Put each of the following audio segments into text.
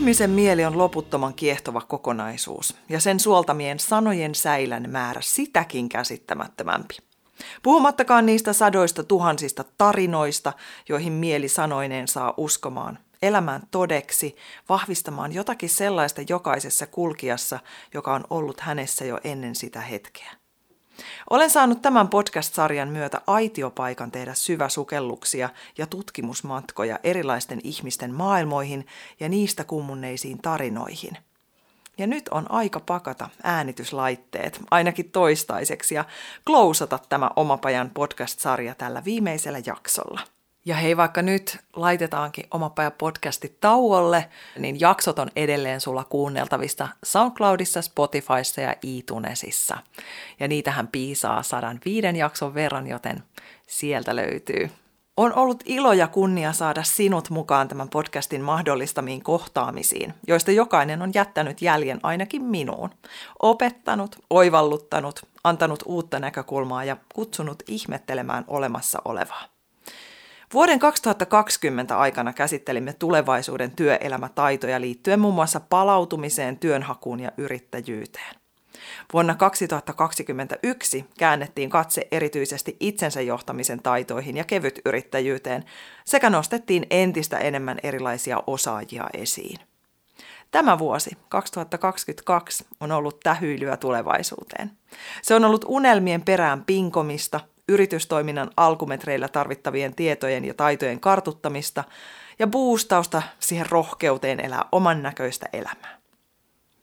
Ihmisen mieli on loputtoman kiehtova kokonaisuus, ja sen suoltamien sanojen säilän määrä sitäkin käsittämättömämpi. Puhumattakaan niistä sadoista tuhansista tarinoista, joihin mieli sanoineen saa uskomaan, elämään todeksi, vahvistamaan jotakin sellaista jokaisessa kulkiassa, joka on ollut hänessä jo ennen sitä hetkeä. Olen saanut tämän podcast-sarjan myötä aitiopaikan tehdä syväsukelluksia ja tutkimusmatkoja erilaisten ihmisten maailmoihin ja niistä kummunneisiin tarinoihin. Ja nyt on aika pakata äänityslaitteet, ainakin toistaiseksi, ja klousata tämä Omapajan podcast-sarja tällä viimeisellä jaksolla. Ja hei, vaikka nyt laitetaankin oma päivä podcasti tauolle, niin jaksot on edelleen sulla kuunneltavista SoundCloudissa, Spotifyssa ja iTunesissa. Ja niitähän piisaa sadan viiden jakson verran, joten sieltä löytyy. On ollut ilo ja kunnia saada sinut mukaan tämän podcastin mahdollistamiin kohtaamisiin, joista jokainen on jättänyt jäljen ainakin minuun. Opettanut, oivalluttanut, antanut uutta näkökulmaa ja kutsunut ihmettelemään olemassa olevaa. Vuoden 2020 aikana käsittelimme tulevaisuuden työelämätaitoja liittyen muun muassa palautumiseen, työnhakuun ja yrittäjyyteen. Vuonna 2021 käännettiin katse erityisesti itsensä johtamisen taitoihin ja kevytyrittäjyyteen sekä nostettiin entistä enemmän erilaisia osaajia esiin. Tämä vuosi, 2022, on ollut tähyilyä tulevaisuuteen. Se on ollut unelmien perään pinkomista, yritystoiminnan alkumetreillä tarvittavien tietojen ja taitojen kartuttamista ja boostausta siihen rohkeuteen elää oman näköistä elämää.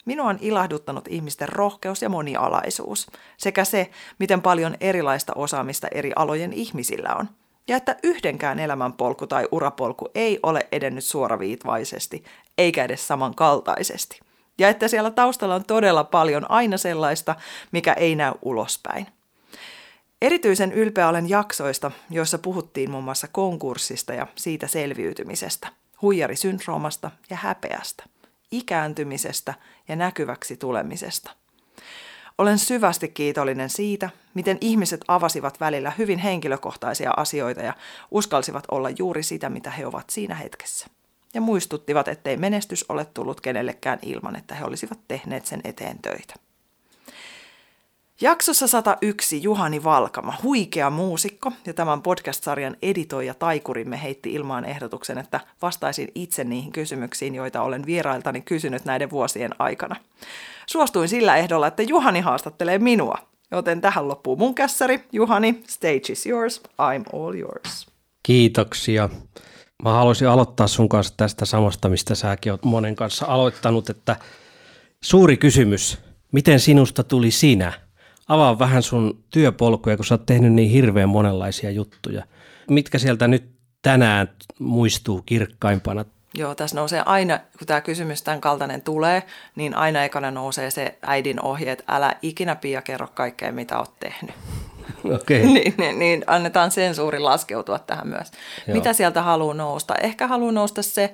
Minua on ilahduttanut ihmisten rohkeus ja monialaisuus sekä se, miten paljon erilaista osaamista eri alojen ihmisillä on. Ja että yhdenkään elämänpolku tai urapolku ei ole edennyt suoraviitvaisesti, eikä edes samankaltaisesti. Ja että siellä taustalla on todella paljon aina sellaista, mikä ei näy ulospäin. Erityisen ylpeä olen jaksoista, joissa puhuttiin muun muassa konkurssista ja siitä selviytymisestä, huijarisyndroomasta ja häpeästä, ikääntymisestä ja näkyväksi tulemisesta. Olen syvästi kiitollinen siitä, miten ihmiset avasivat välillä hyvin henkilökohtaisia asioita ja uskalsivat olla juuri sitä, mitä he ovat siinä hetkessä. Ja muistuttivat, ettei menestys ole tullut kenellekään ilman, että he olisivat tehneet sen eteen töitä. Jaksossa 101 Juhani Valkama, huikea muusikko ja tämän podcast-sarjan editoija taikurimme heitti ilmaan ehdotuksen, että vastaisin itse niihin kysymyksiin, joita olen vierailtani kysynyt näiden vuosien aikana. Suostuin sillä ehdolla, että Juhani haastattelee minua, joten tähän loppuu mun kässäri. Juhani, stage is yours, I'm all yours. Kiitoksia. Mä haluaisin aloittaa sun kanssa tästä samasta, mistä säkin oot monen kanssa aloittanut, että suuri kysymys, miten sinusta tuli sinä – avaa vähän sun työpolkuja, kun sä oot tehnyt niin hirveän monenlaisia juttuja. Mitkä sieltä nyt tänään muistuu kirkkaimpana? Joo, tässä nousee aina, kun tämä kysymys tämän kaltainen tulee, niin aina ekana nousee se äidin ohje, että älä ikinä Pia kerro kaikkea, mitä oot tehnyt. Okay. niin, niin, niin annetaan sensuuri laskeutua tähän myös. Joo. Mitä sieltä haluaa nousta? Ehkä haluaa nousta se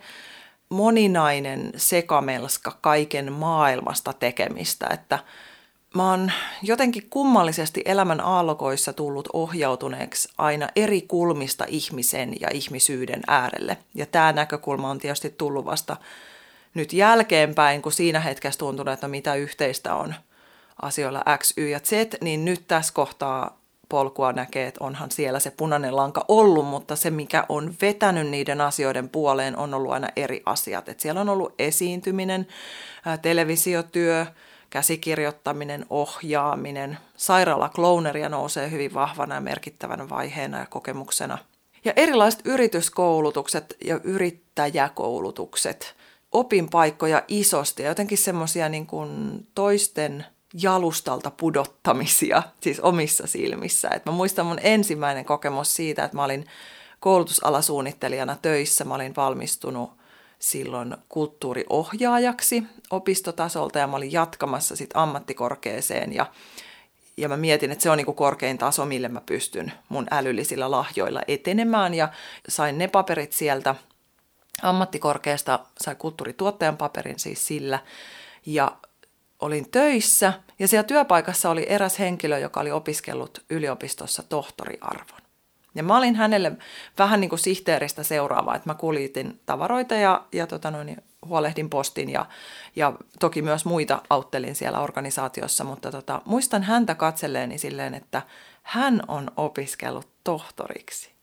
moninainen sekamelska kaiken maailmasta tekemistä, että – mä oon jotenkin kummallisesti elämän aallokoissa tullut ohjautuneeksi aina eri kulmista ihmisen ja ihmisyyden äärelle. Ja tämä näkökulma on tietysti tullut vasta nyt jälkeenpäin, kun siinä hetkessä tuntuu, että mitä yhteistä on asioilla X, Y ja Z, niin nyt tässä kohtaa polkua näkee, että onhan siellä se punainen lanka ollut, mutta se, mikä on vetänyt niiden asioiden puoleen, on ollut aina eri asiat. Et siellä on ollut esiintyminen, televisiotyö, käsikirjoittaminen, ohjaaminen. Sairaala Clowneria nousee hyvin vahvana ja merkittävänä vaiheena ja kokemuksena. Ja erilaiset yrityskoulutukset ja yrittäjäkoulutukset, opinpaikkoja isosti ja jotenkin semmoisia niin toisten jalustalta pudottamisia, siis omissa silmissä. Et mä muistan mun ensimmäinen kokemus siitä, että mä olin koulutusalasuunnittelijana töissä, mä olin valmistunut silloin kulttuuriohjaajaksi opistotasolta ja mä olin jatkamassa sitten ammattikorkeeseen ja, ja mä mietin, että se on niinku korkein taso, mille mä pystyn mun älyllisillä lahjoilla etenemään. Ja sain ne paperit sieltä. Ammattikorkeasta, sai kulttuurituottajan paperin siis sillä. Ja olin töissä ja siellä työpaikassa oli eräs henkilö, joka oli opiskellut yliopistossa tohtoriarvon. Ja mä olin hänelle vähän niin kuin sihteeristä seuraava, että mä kuljitin tavaroita ja, ja tota noin, huolehdin postin ja, ja toki myös muita auttelin siellä organisaatiossa, mutta tota, muistan häntä katselleeni silleen, että hän on opiskellut tohtoriksi.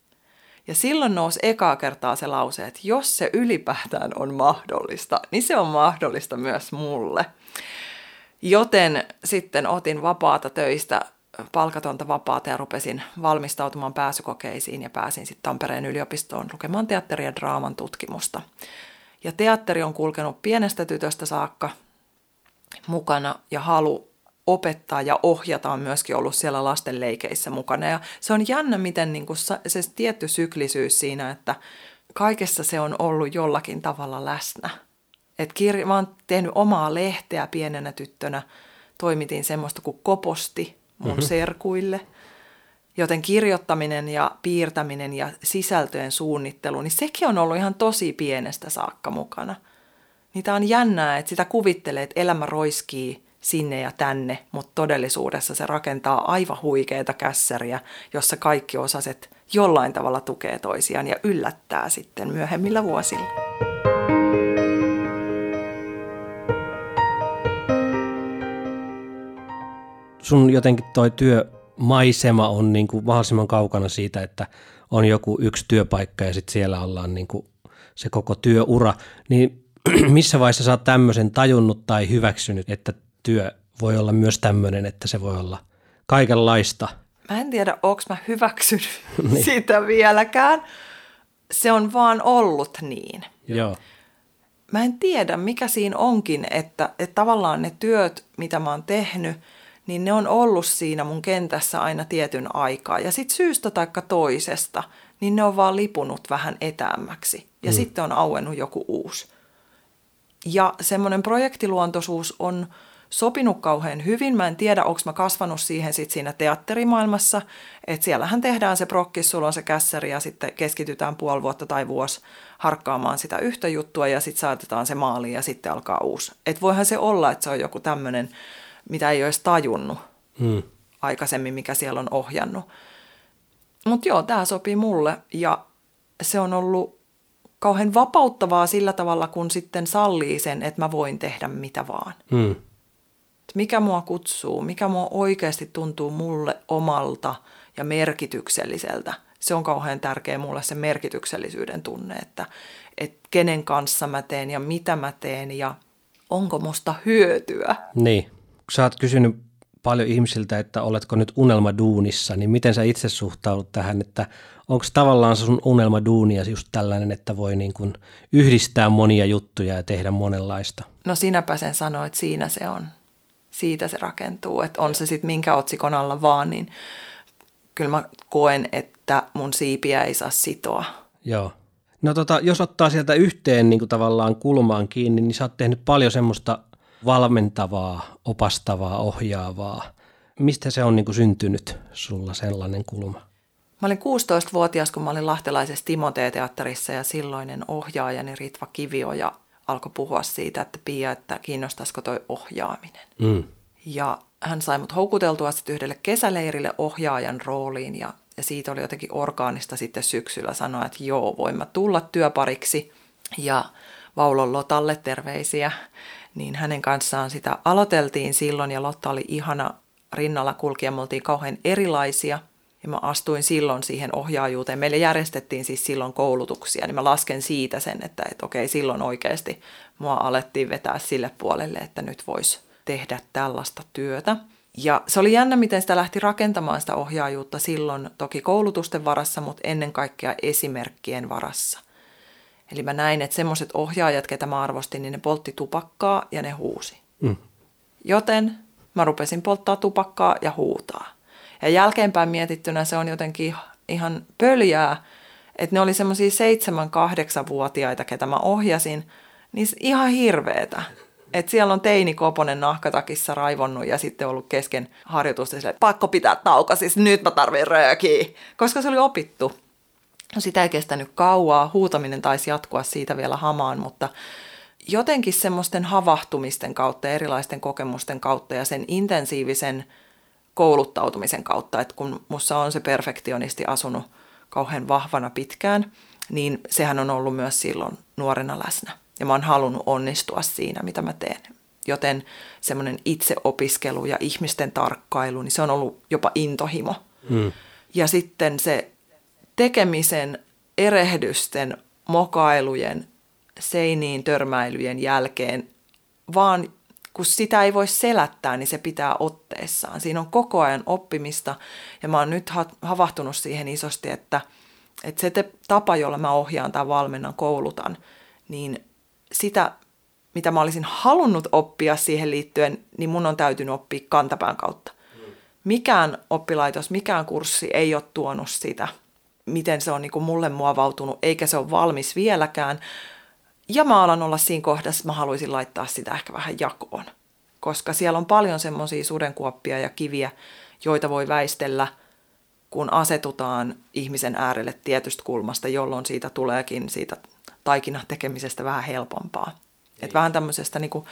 Ja silloin nousi ekaa kertaa se lause, että jos se ylipäätään on mahdollista, niin se on mahdollista myös mulle. Joten sitten otin vapaata töistä palkatonta vapaata ja rupesin valmistautumaan pääsykokeisiin ja pääsin sitten Tampereen yliopistoon lukemaan teatteri- ja draaman tutkimusta. Ja teatteri on kulkenut pienestä tytöstä saakka mukana ja halu opettaa ja ohjata on myöskin ollut siellä lasten leikeissä mukana. Ja se on jännä, miten niin kuin se tietty syklisyys siinä, että kaikessa se on ollut jollakin tavalla läsnä. Et kirja, mä oon tehnyt omaa lehteä pienenä tyttönä, toimitin semmoista kuin koposti, mun mm-hmm. serkuille. Joten kirjoittaminen ja piirtäminen ja sisältöjen suunnittelu, niin sekin on ollut ihan tosi pienestä saakka mukana. Niitä on jännää, että sitä kuvittelee, että elämä roiskii sinne ja tänne, mutta todellisuudessa se rakentaa aivan huikeita kässäriä, jossa kaikki osaset jollain tavalla tukee toisiaan ja yllättää sitten myöhemmillä vuosilla. Sun jotenkin toi työmaisema on niin kuin mahdollisimman kaukana siitä, että on joku yksi työpaikka ja sitten siellä ollaan niin kuin se koko työura, niin missä vaiheessa sä oot tämmöisen tajunnut tai hyväksynyt, että työ voi olla myös tämmöinen, että se voi olla kaikenlaista? Mä en tiedä, onko mä hyväksynyt niin. sitä vieläkään. Se on vaan ollut niin. Joo. Mä en tiedä, mikä siinä onkin, että, että tavallaan ne työt, mitä mä oon tehnyt – niin ne on ollut siinä mun kentässä aina tietyn aikaa. Ja sitten syystä tai toisesta, niin ne on vaan lipunut vähän etäämmäksi. Ja mm. sitten on auennut joku uusi. Ja semmoinen projektiluontoisuus on sopinut kauhean hyvin. Mä en tiedä, onko mä kasvanut siihen sit siinä teatterimaailmassa, että siellähän tehdään se prokkis, sulla on se kässäri ja sitten keskitytään puoli vuotta tai vuosi harkkaamaan sitä yhtä juttua ja sitten saatetaan se maaliin ja sitten alkaa uusi. Et voihan se olla, että se on joku tämmöinen mitä ei olisi tajunnut hmm. aikaisemmin, mikä siellä on ohjannut. Mutta joo, tämä sopii mulle ja se on ollut kauhean vapauttavaa sillä tavalla, kun sitten sallii sen, että mä voin tehdä mitä vaan. Hmm. Mikä mua kutsuu, mikä mua oikeasti tuntuu mulle omalta ja merkitykselliseltä. Se on kauhean tärkeä mulle se merkityksellisyyden tunne, että, että kenen kanssa mä teen ja mitä mä teen ja onko musta hyötyä. Niin sä oot kysynyt paljon ihmisiltä, että oletko nyt unelmaduunissa, niin miten sä itse suhtaudut tähän, että onko tavallaan sun unelmaduunia just tällainen, että voi niin kuin yhdistää monia juttuja ja tehdä monenlaista? No sinäpä sen sanoit, siinä se on. Siitä se rakentuu, että on se sitten minkä otsikon alla vaan, niin kyllä mä koen, että mun siipiä ei saa sitoa. Joo. No tota, jos ottaa sieltä yhteen niin kuin tavallaan kulmaan kiinni, niin sä oot tehnyt paljon semmoista valmentavaa, opastavaa, ohjaavaa. Mistä se on niin kuin syntynyt sulla sellainen kulma? Mä olin 16-vuotias, kun mä olin lahtelaisessa Timotee-teatterissa ja silloinen ohjaajani Ritva Kivioja alkoi puhua siitä, että Pia, että kiinnostaisiko toi ohjaaminen. Mm. Ja hän sai mut houkuteltua sitten yhdelle kesäleirille ohjaajan rooliin ja, ja siitä oli jotenkin orgaanista sitten syksyllä sanoa, että joo, voin mä tulla työpariksi. Ja Vaulon Lotalle terveisiä niin hänen kanssaan sitä aloiteltiin silloin ja Lotta oli ihana rinnalla kulkija, me oltiin kauhean erilaisia ja mä astuin silloin siihen ohjaajuuteen. Meille järjestettiin siis silloin koulutuksia, niin mä lasken siitä sen, että, että okei, silloin oikeasti mua alettiin vetää sille puolelle, että nyt voisi tehdä tällaista työtä. Ja se oli jännä, miten sitä lähti rakentamaan sitä ohjaajuutta silloin, toki koulutusten varassa, mutta ennen kaikkea esimerkkien varassa. Eli mä näin, että semmoiset ohjaajat, ketä mä arvostin, niin ne poltti tupakkaa ja ne huusi. Mm. Joten mä rupesin polttaa tupakkaa ja huutaa. Ja jälkeenpäin mietittynä se on jotenkin ihan pöljää, Että ne oli semmoisia seitsemän, vuotiaita, ketä mä ohjasin, niin ihan hirveetä. Et siellä on teini Koponen nahkatakissa raivonnut ja sitten ollut kesken harjoitusta sille, pakko pitää tauko, siis nyt mä tarvin röökiä, koska se oli opittu. No sitä ei kestänyt kauaa, huutaminen taisi jatkua siitä vielä hamaan, mutta jotenkin semmoisten havahtumisten kautta, erilaisten kokemusten kautta ja sen intensiivisen kouluttautumisen kautta, että kun mussa on se perfektionisti asunut kauhean vahvana pitkään, niin sehän on ollut myös silloin nuorena läsnä. Ja mä oon halunnut onnistua siinä, mitä mä teen. Joten semmoinen itseopiskelu ja ihmisten tarkkailu, niin se on ollut jopa intohimo. Hmm. Ja sitten se tekemisen, erehdysten, mokailujen, seiniin törmäilyjen jälkeen, vaan kun sitä ei voi selättää, niin se pitää otteessaan. Siinä on koko ajan oppimista ja mä oon nyt havahtunut siihen isosti, että, että se te, tapa, jolla mä ohjaan tai valmennan, koulutan, niin sitä, mitä mä olisin halunnut oppia siihen liittyen, niin mun on täytynyt oppia kantapään kautta. Mikään oppilaitos, mikään kurssi ei ole tuonut sitä, miten se on niin kuin mulle muovautunut, eikä se ole valmis vieläkään. Ja mä alan olla siinä kohdassa, mä haluaisin laittaa sitä ehkä vähän jakoon, koska siellä on paljon semmoisia sudenkuoppia ja kiviä, joita voi väistellä, kun asetutaan ihmisen äärelle tietystä kulmasta, jolloin siitä tuleekin siitä taikinan tekemisestä vähän helpompaa. Et vähän tämmöisestä niin kuin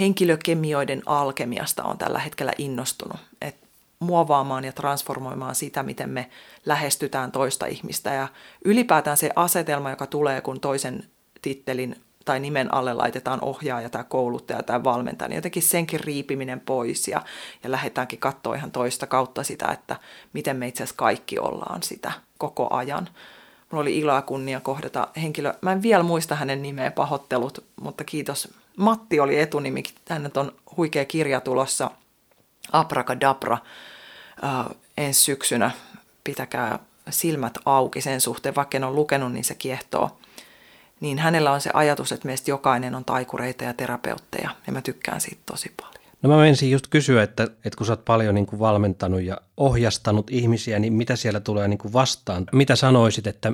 henkilökemioiden alkemiasta on tällä hetkellä innostunut. Et muovaamaan ja transformoimaan sitä, miten me lähestytään toista ihmistä. Ja ylipäätään se asetelma, joka tulee, kun toisen tittelin tai nimen alle laitetaan ohjaaja tai kouluttaja tai valmentaja, niin jotenkin senkin riipiminen pois ja, ja lähdetäänkin katsoa ihan toista kautta sitä, että miten me itse asiassa kaikki ollaan sitä koko ajan. Mulla oli ilo ja kunnia kohdata henkilö, mä en vielä muista hänen nimeä, pahoittelut, mutta kiitos. Matti oli etunimi, hänet on huikea kirja tulossa, Abrakadabra, äh, ensi syksynä. Pitäkää silmät auki sen suhteen, vaikka en ole lukenut, niin se kiehtoo. Niin hänellä on se ajatus, että meistä jokainen on taikureita ja terapeutteja, ja mä tykkään siitä tosi paljon. No mä menisin just kysyä, että, että kun sä oot paljon niin kuin valmentanut ja ohjastanut ihmisiä, niin mitä siellä tulee niin kuin vastaan? Mitä sanoisit, että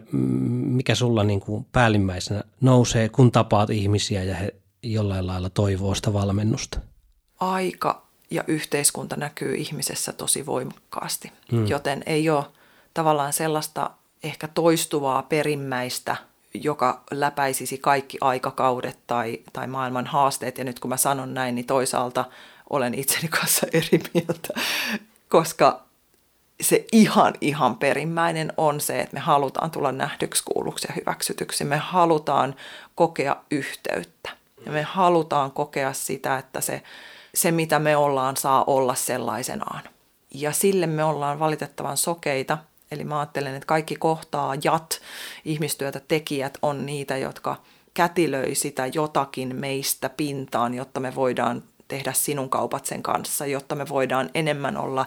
mikä sulla niin kuin päällimmäisenä nousee, kun tapaat ihmisiä ja he jollain lailla toivoo sitä valmennusta? Aika ja yhteiskunta näkyy ihmisessä tosi voimakkaasti, hmm. joten ei ole tavallaan sellaista ehkä toistuvaa perimmäistä joka läpäisisi kaikki aikakaudet tai, tai maailman haasteet. Ja nyt kun mä sanon näin, niin toisaalta olen itseni kanssa eri mieltä, koska se ihan, ihan perimmäinen on se, että me halutaan tulla nähdyksi, kuulluksi ja hyväksytyksi. Me halutaan kokea yhteyttä ja me halutaan kokea sitä, että se, se mitä me ollaan saa olla sellaisenaan. Ja sille me ollaan valitettavan sokeita. Eli mä ajattelen, että kaikki kohtaajat, ihmistyötä tekijät on niitä, jotka kätilöi sitä jotakin meistä pintaan, jotta me voidaan tehdä sinun kaupat sen kanssa, jotta me voidaan enemmän olla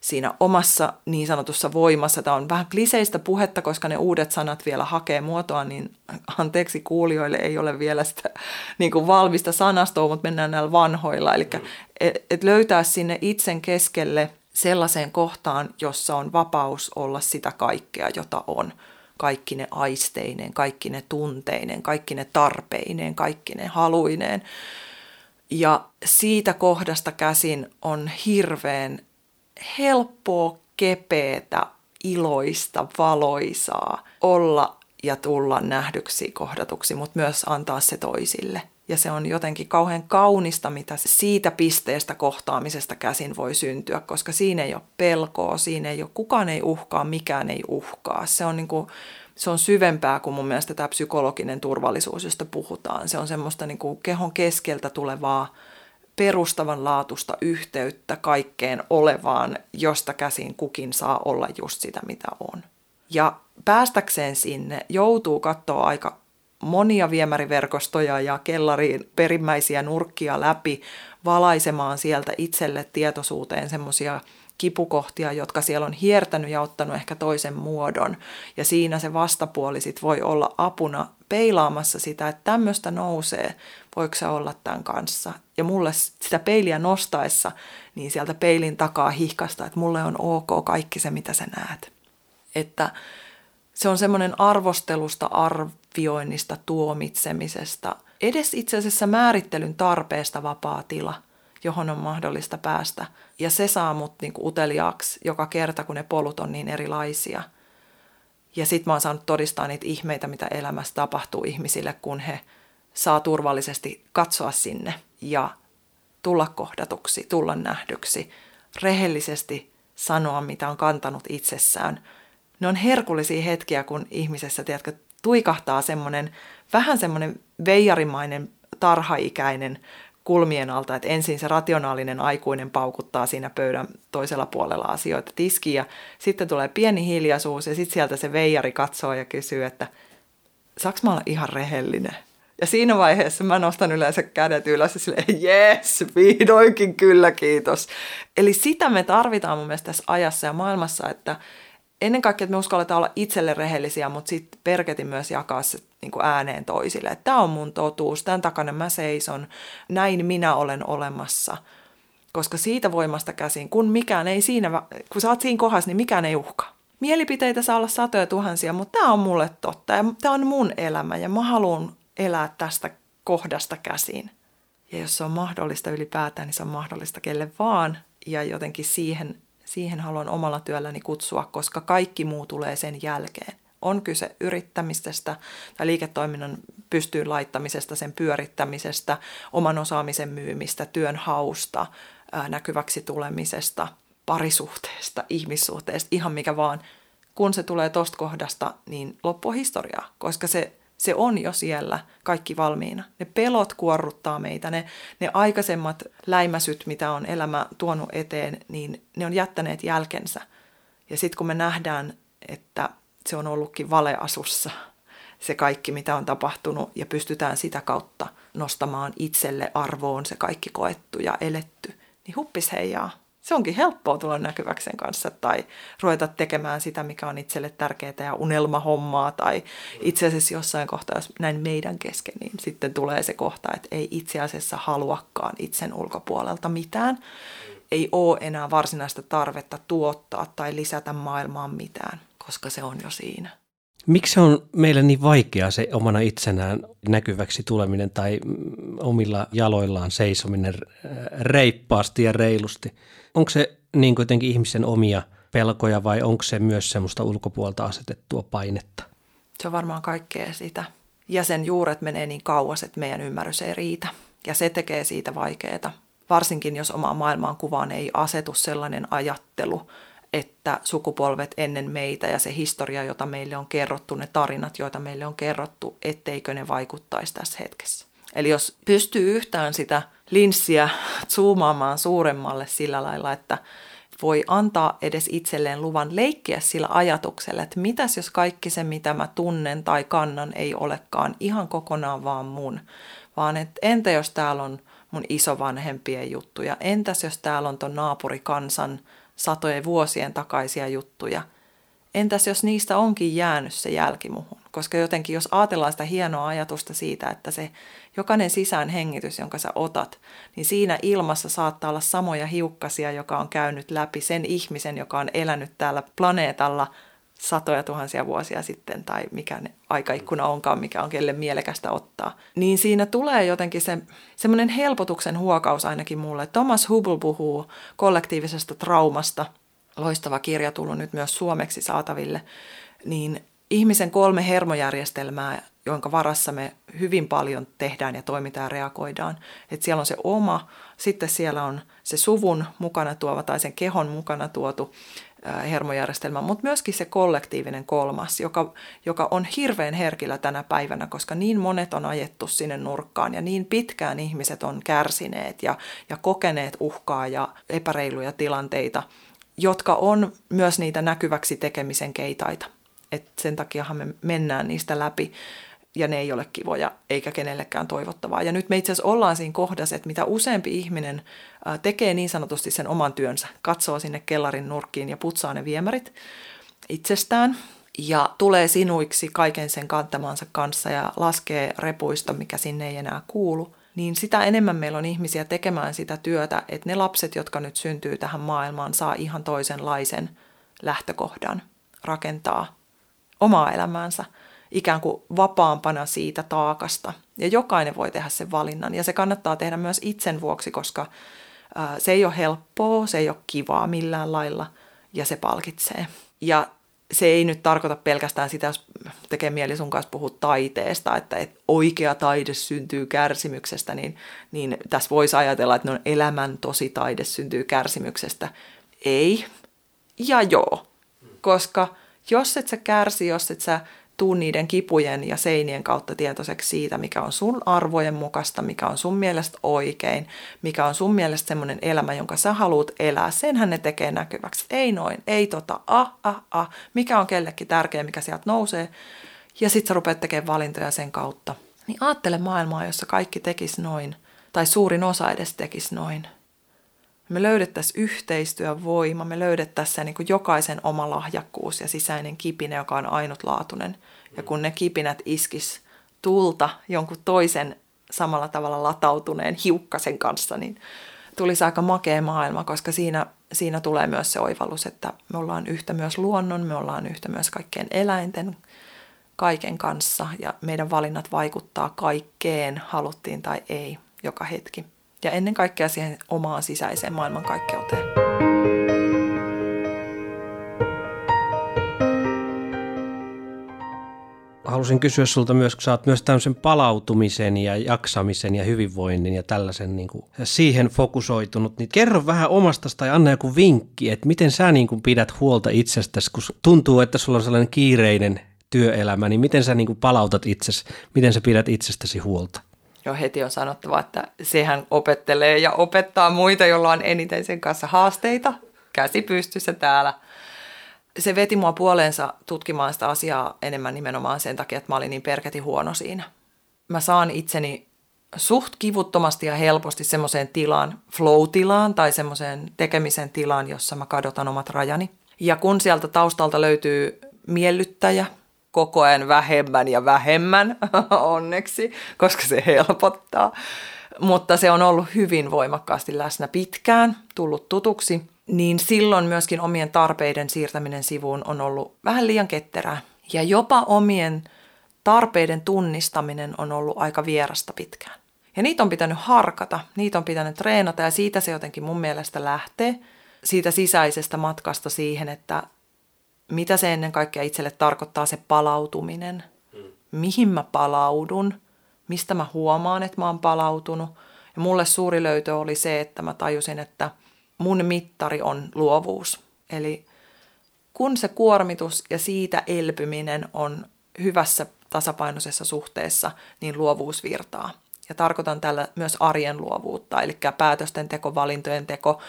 siinä omassa niin sanotussa voimassa. Tämä on vähän kliseistä puhetta, koska ne uudet sanat vielä hakee muotoa, niin anteeksi kuulijoille ei ole vielä sitä niin kuin valmista sanastoa, mutta mennään näillä vanhoilla. Eli et, et löytää sinne itsen keskelle sellaiseen kohtaan, jossa on vapaus olla sitä kaikkea, jota on. Kaikki ne aisteineen, kaikki ne tunteineen, kaikki ne tarpeineen, kaikki ne haluineen. Ja siitä kohdasta käsin on hirveän helppoa, kepeätä, iloista, valoisaa olla ja tulla nähdyksi, kohdatuksi, mutta myös antaa se toisille. Ja se on jotenkin kauhean kaunista, mitä siitä pisteestä kohtaamisesta käsin voi syntyä, koska siinä ei ole pelkoa, siinä ei ole, kukaan ei uhkaa, mikään ei uhkaa. Se on niin kuin se on syvempää kuin mun mielestä tämä psykologinen turvallisuus, josta puhutaan. Se on semmoista niin kuin kehon keskeltä tulevaa perustavanlaatuista yhteyttä kaikkeen olevaan, josta käsin kukin saa olla just sitä, mitä on. Ja päästäkseen sinne joutuu katsoa aika monia viemäriverkostoja ja kellariin perimmäisiä nurkkia läpi, valaisemaan sieltä itselle tietoisuuteen semmoisia kipukohtia, jotka siellä on hiertänyt ja ottanut ehkä toisen muodon. Ja siinä se vastapuoli sit voi olla apuna peilaamassa sitä, että tämmöistä nousee, voiko se olla tämän kanssa. Ja mulle sitä peiliä nostaessa, niin sieltä peilin takaa hihkasta, että mulle on ok kaikki se, mitä sä näet. Että Se on semmoinen arvostelusta, arvioinnista, tuomitsemisesta, edes itse asiassa määrittelyn tarpeesta vapaa tila, johon on mahdollista päästä. Ja se saa mut niinku uteliaaksi joka kerta, kun ne polut on niin erilaisia. Ja sit mä oon saanut todistaa niitä ihmeitä, mitä elämässä tapahtuu ihmisille, kun he saa turvallisesti katsoa sinne ja tulla kohdatuksi, tulla nähdyksi, rehellisesti sanoa, mitä on kantanut itsessään. Ne on herkullisia hetkiä, kun ihmisessä, tiedätkö, tuikahtaa semmoinen, vähän semmoinen veijarimainen tarhaikäinen kulmien alta, että ensin se rationaalinen aikuinen paukuttaa siinä pöydän toisella puolella asioita tiskiin ja sitten tulee pieni hiljaisuus ja sitten sieltä se veijari katsoo ja kysyy, että saaks mä olla ihan rehellinen? Ja siinä vaiheessa mä nostan yleensä kädet ylös ja silleen, yes, vihdoinkin kyllä, kiitos. Eli sitä me tarvitaan mun mielestä tässä ajassa ja maailmassa, että ennen kaikkea, että me uskalletaan olla itselle rehellisiä, mutta sitten perketin myös jakaa se niin kuin ääneen toisille. Tämä on mun totuus, tämän takana mä seison, näin minä olen olemassa. Koska siitä voimasta käsin, kun mikään ei siinä, kun sä oot siinä kohdassa, niin mikään ei uhka. Mielipiteitä saa olla satoja tuhansia, mutta tämä on mulle totta ja tämä on mun elämä ja mä haluan elää tästä kohdasta käsin. Ja jos se on mahdollista ylipäätään, niin se on mahdollista kelle vaan. Ja jotenkin siihen, siihen haluan omalla työlläni kutsua, koska kaikki muu tulee sen jälkeen. On kyse yrittämisestä tai liiketoiminnan pystyyn laittamisesta, sen pyörittämisestä, oman osaamisen myymistä, työn hausta, näkyväksi tulemisesta, parisuhteesta, ihmissuhteesta, ihan mikä vaan. Kun se tulee tosta kohdasta, niin loppua historiaa, koska se se on jo siellä kaikki valmiina. Ne pelot kuorruttaa meitä, ne, ne aikaisemmat läimäsyt, mitä on elämä tuonut eteen, niin ne on jättäneet jälkensä. Ja sitten kun me nähdään, että se on ollutkin valeasussa, se kaikki, mitä on tapahtunut, ja pystytään sitä kautta nostamaan itselle arvoon se kaikki koettu ja eletty, niin huppis heijaa. Se onkin helppoa tulla näkyväksi sen kanssa tai ruveta tekemään sitä, mikä on itselle tärkeää ja unelmahommaa tai itse asiassa jossain kohtaa, jos näin meidän kesken, niin sitten tulee se kohta, että ei itse asiassa haluakaan itsen ulkopuolelta mitään. Ei ole enää varsinaista tarvetta tuottaa tai lisätä maailmaan mitään, koska se on jo siinä. Miksi on meille niin vaikea se omana itsenään näkyväksi tuleminen tai omilla jaloillaan seisominen reippaasti ja reilusti? Onko se niin kuitenkin ihmisen omia pelkoja vai onko se myös semmoista ulkopuolta asetettua painetta? Se on varmaan kaikkea sitä. Ja sen juuret menee niin kauas, että meidän ymmärrys ei riitä. Ja se tekee siitä vaikeaa. Varsinkin jos omaan maailmaan kuvaan ei asetu sellainen ajattelu, että sukupolvet ennen meitä ja se historia, jota meille on kerrottu, ne tarinat, joita meille on kerrottu, etteikö ne vaikuttaisi tässä hetkessä. Eli jos pystyy yhtään sitä linssiä zoomaamaan suuremmalle sillä lailla, että voi antaa edes itselleen luvan leikkiä sillä ajatuksella, että mitäs jos kaikki se, mitä mä tunnen tai kannan, ei olekaan ihan kokonaan vaan mun, vaan että entä jos täällä on mun isovanhempien juttuja, entäs jos täällä on ton naapurikansan satojen vuosien takaisia juttuja, entäs jos niistä onkin jäänyt se jälki muhun? Koska jotenkin jos ajatellaan sitä hienoa ajatusta siitä, että se jokainen sisään hengitys, jonka sä otat, niin siinä ilmassa saattaa olla samoja hiukkasia, joka on käynyt läpi sen ihmisen, joka on elänyt täällä planeetalla satoja tuhansia vuosia sitten, tai mikä ne aikaikkuna onkaan, mikä on kelle mielekästä ottaa. Niin siinä tulee jotenkin se, semmoinen helpotuksen huokaus ainakin mulle. Thomas Hubble puhuu kollektiivisesta traumasta, loistava kirja tullut nyt myös suomeksi saataville, niin ihmisen kolme hermojärjestelmää, jonka varassa me hyvin paljon tehdään ja toimitaan ja reagoidaan. Et siellä on se oma, sitten siellä on se suvun mukana tuova tai sen kehon mukana tuotu hermojärjestelmä, mutta myöskin se kollektiivinen kolmas, joka, joka on hirveän herkillä tänä päivänä, koska niin monet on ajettu sinne nurkkaan ja niin pitkään ihmiset on kärsineet ja, ja kokeneet uhkaa ja epäreiluja tilanteita, jotka on myös niitä näkyväksi tekemisen keitaita. Et sen takiahan me mennään niistä läpi ja ne ei ole kivoja eikä kenellekään toivottavaa. Ja nyt me itse asiassa ollaan siinä kohdassa, että mitä useampi ihminen tekee niin sanotusti sen oman työnsä, katsoo sinne kellarin nurkkiin ja putsaa ne viemärit itsestään ja tulee sinuiksi kaiken sen kantamansa kanssa ja laskee repuista, mikä sinne ei enää kuulu, niin sitä enemmän meillä on ihmisiä tekemään sitä työtä, että ne lapset, jotka nyt syntyy tähän maailmaan, saa ihan toisenlaisen lähtökohdan rakentaa omaa elämäänsä ikään kuin vapaampana siitä taakasta. Ja jokainen voi tehdä sen valinnan ja se kannattaa tehdä myös itsen vuoksi, koska se ei ole helppoa, se ei ole kivaa millään lailla ja se palkitsee. Ja se ei nyt tarkoita pelkästään sitä, jos tekee mieli sun kanssa puhua taiteesta, että oikea taide syntyy kärsimyksestä, niin, niin tässä voisi ajatella, että no elämän tosi taide syntyy kärsimyksestä. Ei ja joo, koska jos et sä kärsi, jos et sä tuu niiden kipujen ja seinien kautta tietoiseksi siitä, mikä on sun arvojen mukaista, mikä on sun mielestä oikein, mikä on sun mielestä semmoinen elämä, jonka sä haluat elää. Senhän ne tekee näkyväksi. Ei noin, ei tota, ah, ah, ah, mikä on kellekin tärkeä, mikä sieltä nousee. Ja sit sä rupeat tekemään valintoja sen kautta. Niin ajattele maailmaa, jossa kaikki tekis noin, tai suurin osa edes tekis noin me löydettäisiin yhteistyövoima, me löydettäisiin se niin kuin jokaisen oma lahjakkuus ja sisäinen kipinä, joka on ainutlaatuinen. Ja kun ne kipinät iskis tulta jonkun toisen samalla tavalla latautuneen hiukkasen kanssa, niin tulisi aika makea maailma, koska siinä, siinä tulee myös se oivallus, että me ollaan yhtä myös luonnon, me ollaan yhtä myös kaikkien eläinten, kaiken kanssa ja meidän valinnat vaikuttaa kaikkeen, haluttiin tai ei, joka hetki ja ennen kaikkea siihen omaan sisäiseen maailmankaikkeuteen. Haluaisin kysyä sulta myös, kun sä oot myös tämmöisen palautumisen ja jaksamisen ja hyvinvoinnin ja tällaisen niin kuin, siihen fokusoitunut, niin kerro vähän omasta tai anna joku vinkki, että miten sä niin kuin pidät huolta itsestäsi, kun tuntuu, että sulla on sellainen kiireinen työelämä, niin miten sä niin kuin palautat itsesi, miten sä pidät itsestäsi huolta? Jo heti on sanottava, että sehän opettelee ja opettaa muita, joilla on eniten sen kanssa haasteita. Käsi pystyssä täällä. Se veti mua puoleensa tutkimaan sitä asiaa enemmän nimenomaan sen takia, että mä olin niin perketi huono siinä. Mä saan itseni suht kivuttomasti ja helposti semmoiseen tilaan, flow-tilaan tai semmoiseen tekemisen tilaan, jossa mä kadotan omat rajani. Ja kun sieltä taustalta löytyy miellyttäjä, koko ajan vähemmän ja vähemmän, onneksi, koska se helpottaa. Mutta se on ollut hyvin voimakkaasti läsnä pitkään, tullut tutuksi, niin silloin myöskin omien tarpeiden siirtäminen sivuun on ollut vähän liian ketterää. Ja jopa omien tarpeiden tunnistaminen on ollut aika vierasta pitkään. Ja niitä on pitänyt harkata, niitä on pitänyt treenata ja siitä se jotenkin mun mielestä lähtee, siitä sisäisestä matkasta siihen, että mitä se ennen kaikkea itselle tarkoittaa se palautuminen. Mm. Mihin mä palaudun, mistä mä huomaan, että mä oon palautunut. Ja mulle suuri löytö oli se, että mä tajusin, että mun mittari on luovuus. Eli kun se kuormitus ja siitä elpyminen on hyvässä tasapainoisessa suhteessa, niin luovuus virtaa. Ja tarkoitan tällä myös arjen luovuutta, eli päätösten teko, valintojen teko,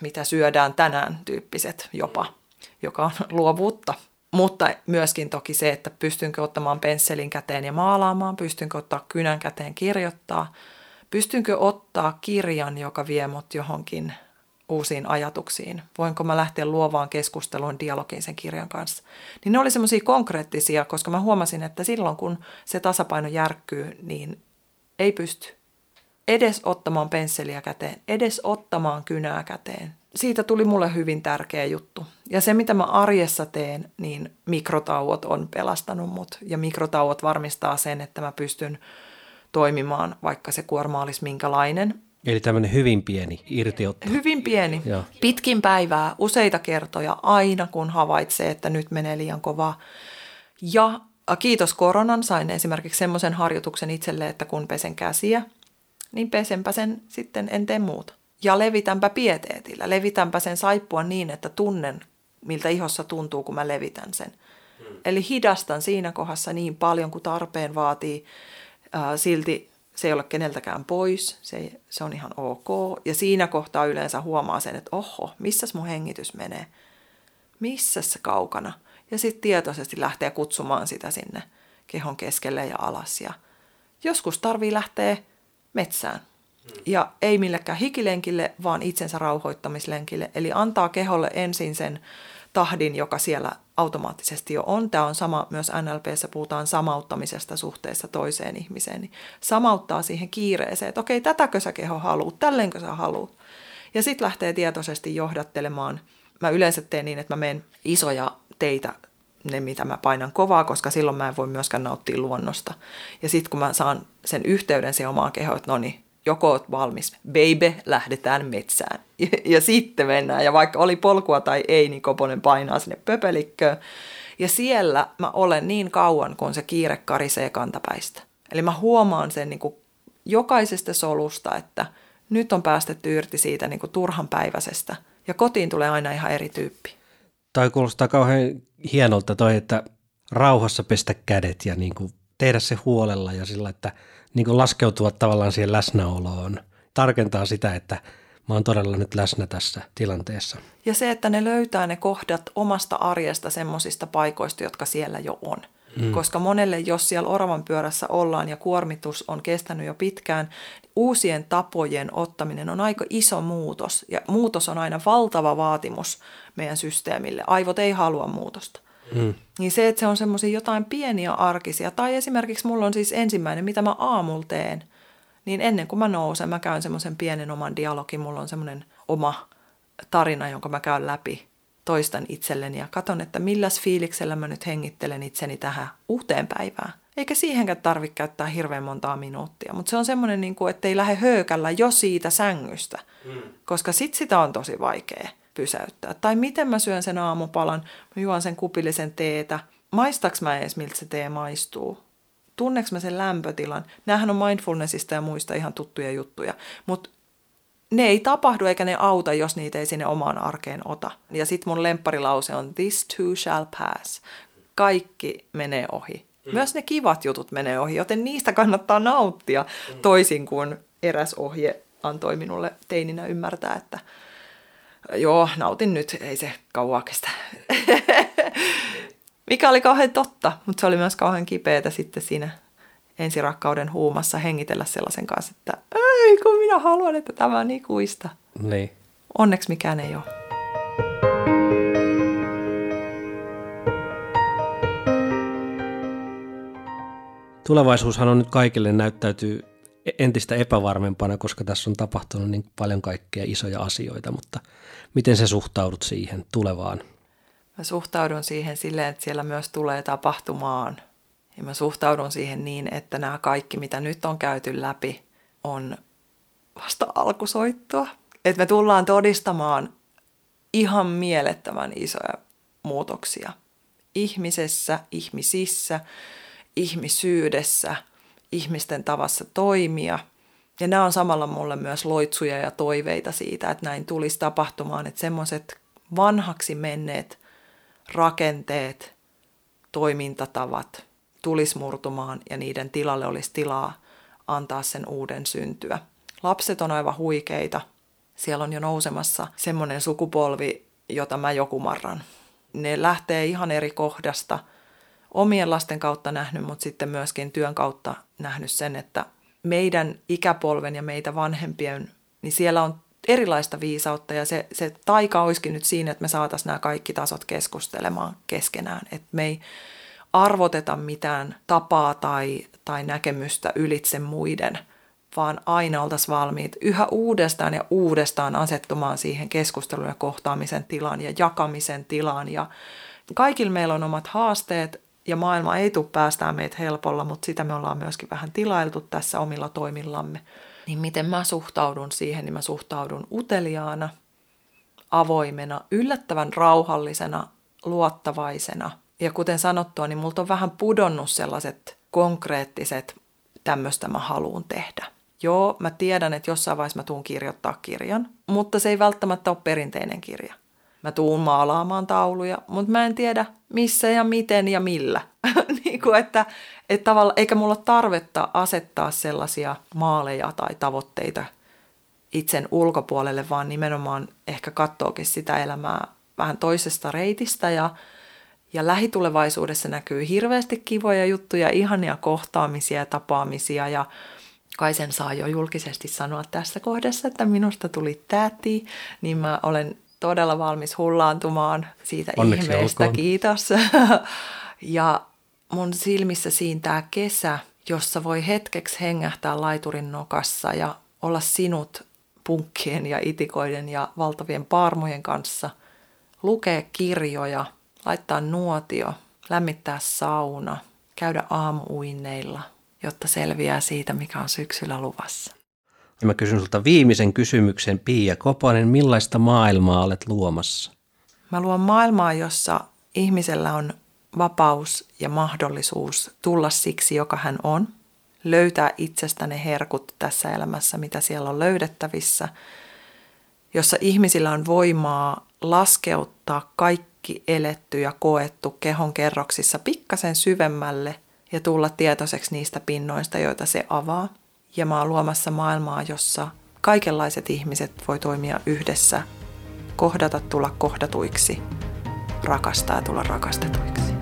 mitä syödään tänään tyyppiset jopa joka on luovuutta. Mutta myöskin toki se, että pystynkö ottamaan pensselin käteen ja maalaamaan, pystynkö ottaa kynän käteen kirjoittaa, pystynkö ottaa kirjan, joka vie mut johonkin uusiin ajatuksiin. Voinko mä lähteä luovaan keskusteluun, dialogiin sen kirjan kanssa. Niin ne oli semmoisia konkreettisia, koska mä huomasin, että silloin kun se tasapaino järkkyy, niin ei pysty edes ottamaan pensseliä käteen, edes ottamaan kynää käteen, siitä tuli mulle hyvin tärkeä juttu. Ja se, mitä mä arjessa teen, niin mikrotauot on pelastanut mut. Ja mikrotauot varmistaa sen, että mä pystyn toimimaan, vaikka se kuorma olisi minkälainen. Eli tämmöinen hyvin pieni irtiotto. Hyvin pieni. Joo. Pitkin päivää, useita kertoja, aina kun havaitsee, että nyt menee liian kovaa. Ja kiitos koronan sain esimerkiksi semmoisen harjoituksen itselle, että kun pesen käsiä, niin pesenpä sen sitten, en tee muuta ja levitänpä pieteetillä. Levitänpä sen saippua niin, että tunnen, miltä ihossa tuntuu, kun mä levitän sen. Hmm. Eli hidastan siinä kohdassa niin paljon kuin tarpeen vaatii. Äh, silti se ei ole keneltäkään pois, se, se on ihan ok. Ja siinä kohtaa yleensä huomaa sen, että oho, missäs mun hengitys menee? Missä se kaukana? Ja sitten tietoisesti lähtee kutsumaan sitä sinne kehon keskelle ja alas. Ja joskus tarvii lähteä metsään ja ei millekään hikilenkille, vaan itsensä rauhoittamislenkille. Eli antaa keholle ensin sen tahdin, joka siellä automaattisesti jo on. Tämä on sama, myös NLPssä puhutaan samauttamisesta suhteessa toiseen ihmiseen. Niin samauttaa siihen kiireeseen, että okei, tätäkö sä keho haluut, tälleenkö sä haluut. Ja sitten lähtee tietoisesti johdattelemaan. Mä yleensä teen niin, että mä menen isoja teitä ne, mitä mä painan kovaa, koska silloin mä en voi myöskään nauttia luonnosta. Ja sitten kun mä saan sen yhteyden siihen omaan kehoon, että no niin, joko oot valmis, baby, lähdetään metsään. Ja, ja sitten mennään. Ja vaikka oli polkua tai ei, niin Koponen painaa sinne pöpelikköön. Ja siellä mä olen niin kauan, kun se kiire karisee kantapäistä. Eli mä huomaan sen niin kuin jokaisesta solusta, että nyt on päästetty irti siitä niin kuin turhan päiväisestä. Ja kotiin tulee aina ihan eri tyyppi. Tai kuulostaa kauhean hienolta toi, että rauhassa pestä kädet ja niin kuin tehdä se huolella ja sillä, että niin kuin laskeutua tavallaan siihen läsnäoloon. Tarkentaa sitä, että mä oon todella nyt läsnä tässä tilanteessa. Ja se, että ne löytää ne kohdat omasta arjesta semmoisista paikoista, jotka siellä jo on. Mm. Koska monelle, jos siellä oravan pyörässä ollaan ja kuormitus on kestänyt jo pitkään, uusien tapojen ottaminen on aika iso muutos. Ja muutos on aina valtava vaatimus meidän systeemille. Aivot ei halua muutosta. Mm. Niin se, että se on semmoisia jotain pieniä arkisia, tai esimerkiksi mulla on siis ensimmäinen, mitä mä aamulla teen, niin ennen kuin mä nousen, mä käyn semmoisen pienen oman dialogin, mulla on semmoinen oma tarina, jonka mä käyn läpi, toistan itselleni ja katon, että milläs fiiliksellä mä nyt hengittelen itseni tähän uuteen päivään. Eikä siihenkään tarvitse käyttää hirveän montaa minuuttia, mutta se on semmoinen, niin kuin, että ei lähde höökällä jo siitä sängystä, mm. koska sit sitä on tosi vaikea pysäyttää. Tai miten mä syön sen aamupalan, mä juon sen kupillisen teetä. Maistaks mä edes, miltä se tee maistuu? Tunneks mä sen lämpötilan? Nämähän on mindfulnessista ja muista ihan tuttuja juttuja. Mutta ne ei tapahdu eikä ne auta, jos niitä ei sinne omaan arkeen ota. Ja sitten mun lempparilause on This too shall pass. Kaikki menee ohi. Mm. Myös ne kivat jutut menee ohi, joten niistä kannattaa nauttia mm. toisin kuin eräs ohje antoi minulle teininä ymmärtää, että joo, nautin nyt, ei se kauaa kestä. Mikä oli kauhean totta, mutta se oli myös kauhean kipeätä sitten siinä ensirakkauden huumassa hengitellä sellaisen kanssa, että ei kun minä haluan, että tämä on ikuista. Niin. Onneksi mikään ei ole. Tulevaisuushan on nyt kaikille näyttäytyy entistä epävarmempana, koska tässä on tapahtunut niin paljon kaikkea isoja asioita, mutta miten sä suhtaudut siihen tulevaan? Mä suhtaudun siihen silleen, että siellä myös tulee tapahtumaan. Ja mä suhtaudun siihen niin, että nämä kaikki, mitä nyt on käyty läpi, on vasta alkusoittoa. Että me tullaan todistamaan ihan mielettömän isoja muutoksia ihmisessä, ihmisissä, ihmisyydessä – ihmisten tavassa toimia. Ja nämä on samalla mulle myös loitsuja ja toiveita siitä, että näin tulisi tapahtumaan, että semmoiset vanhaksi menneet rakenteet, toimintatavat tulisi murtumaan ja niiden tilalle olisi tilaa antaa sen uuden syntyä. Lapset on aivan huikeita. Siellä on jo nousemassa semmoinen sukupolvi, jota mä joku marran. Ne lähtee ihan eri kohdasta – omien lasten kautta nähnyt, mutta sitten myöskin työn kautta nähnyt sen, että meidän ikäpolven ja meitä vanhempien, niin siellä on erilaista viisautta ja se, se taika olisikin nyt siinä, että me saataisiin nämä kaikki tasot keskustelemaan keskenään. Että me ei arvoteta mitään tapaa tai, tai näkemystä ylitse muiden, vaan aina oltaisiin valmiit yhä uudestaan ja uudestaan asettumaan siihen keskustelun ja kohtaamisen tilaan ja jakamisen tilaan. Ja kaikilla meillä on omat haasteet, ja maailma ei tule päästään meitä helpolla, mutta sitä me ollaan myöskin vähän tilailtu tässä omilla toimillamme. Niin miten mä suhtaudun siihen, niin mä suhtaudun uteliaana, avoimena, yllättävän rauhallisena, luottavaisena. Ja kuten sanottua, niin multa on vähän pudonnut sellaiset konkreettiset, tämmöistä mä haluan tehdä. Joo, mä tiedän, että jossain vaiheessa mä tuun kirjoittaa kirjan, mutta se ei välttämättä ole perinteinen kirja. Mä tuun maalaamaan tauluja, mutta mä en tiedä missä ja miten ja millä. niin kuin että, että tavalla, eikä mulla tarvetta asettaa sellaisia maaleja tai tavoitteita itsen ulkopuolelle, vaan nimenomaan ehkä katsookin sitä elämää vähän toisesta reitistä ja, ja lähitulevaisuudessa näkyy hirveästi kivoja juttuja, ihania kohtaamisia ja tapaamisia ja kai sen saa jo julkisesti sanoa tässä kohdassa, että minusta tuli täti, niin mä olen todella valmis hullaantumaan siitä Onneksi ihmeestä. Olkoon. Kiitos. ja mun silmissä siintää kesä, jossa voi hetkeksi hengähtää laiturin nokassa ja olla sinut punkkien ja itikoiden ja valtavien parmojen kanssa, lukea kirjoja, laittaa nuotio, lämmittää sauna, käydä aamuuinneilla, jotta selviää siitä, mikä on syksyllä luvassa. Ja mä kysyn sulta viimeisen kysymyksen, Pia Koponen, millaista maailmaa olet luomassa? Mä luon maailmaa, jossa ihmisellä on vapaus ja mahdollisuus tulla siksi, joka hän on, löytää itsestä ne herkut tässä elämässä, mitä siellä on löydettävissä, jossa ihmisillä on voimaa laskeuttaa kaikki eletty ja koettu kehon kerroksissa pikkasen syvemmälle ja tulla tietoiseksi niistä pinnoista, joita se avaa. Ja mä oon luomassa maailmaa, jossa kaikenlaiset ihmiset voi toimia yhdessä, kohdata tulla kohdatuiksi, rakastaa tulla rakastetuiksi.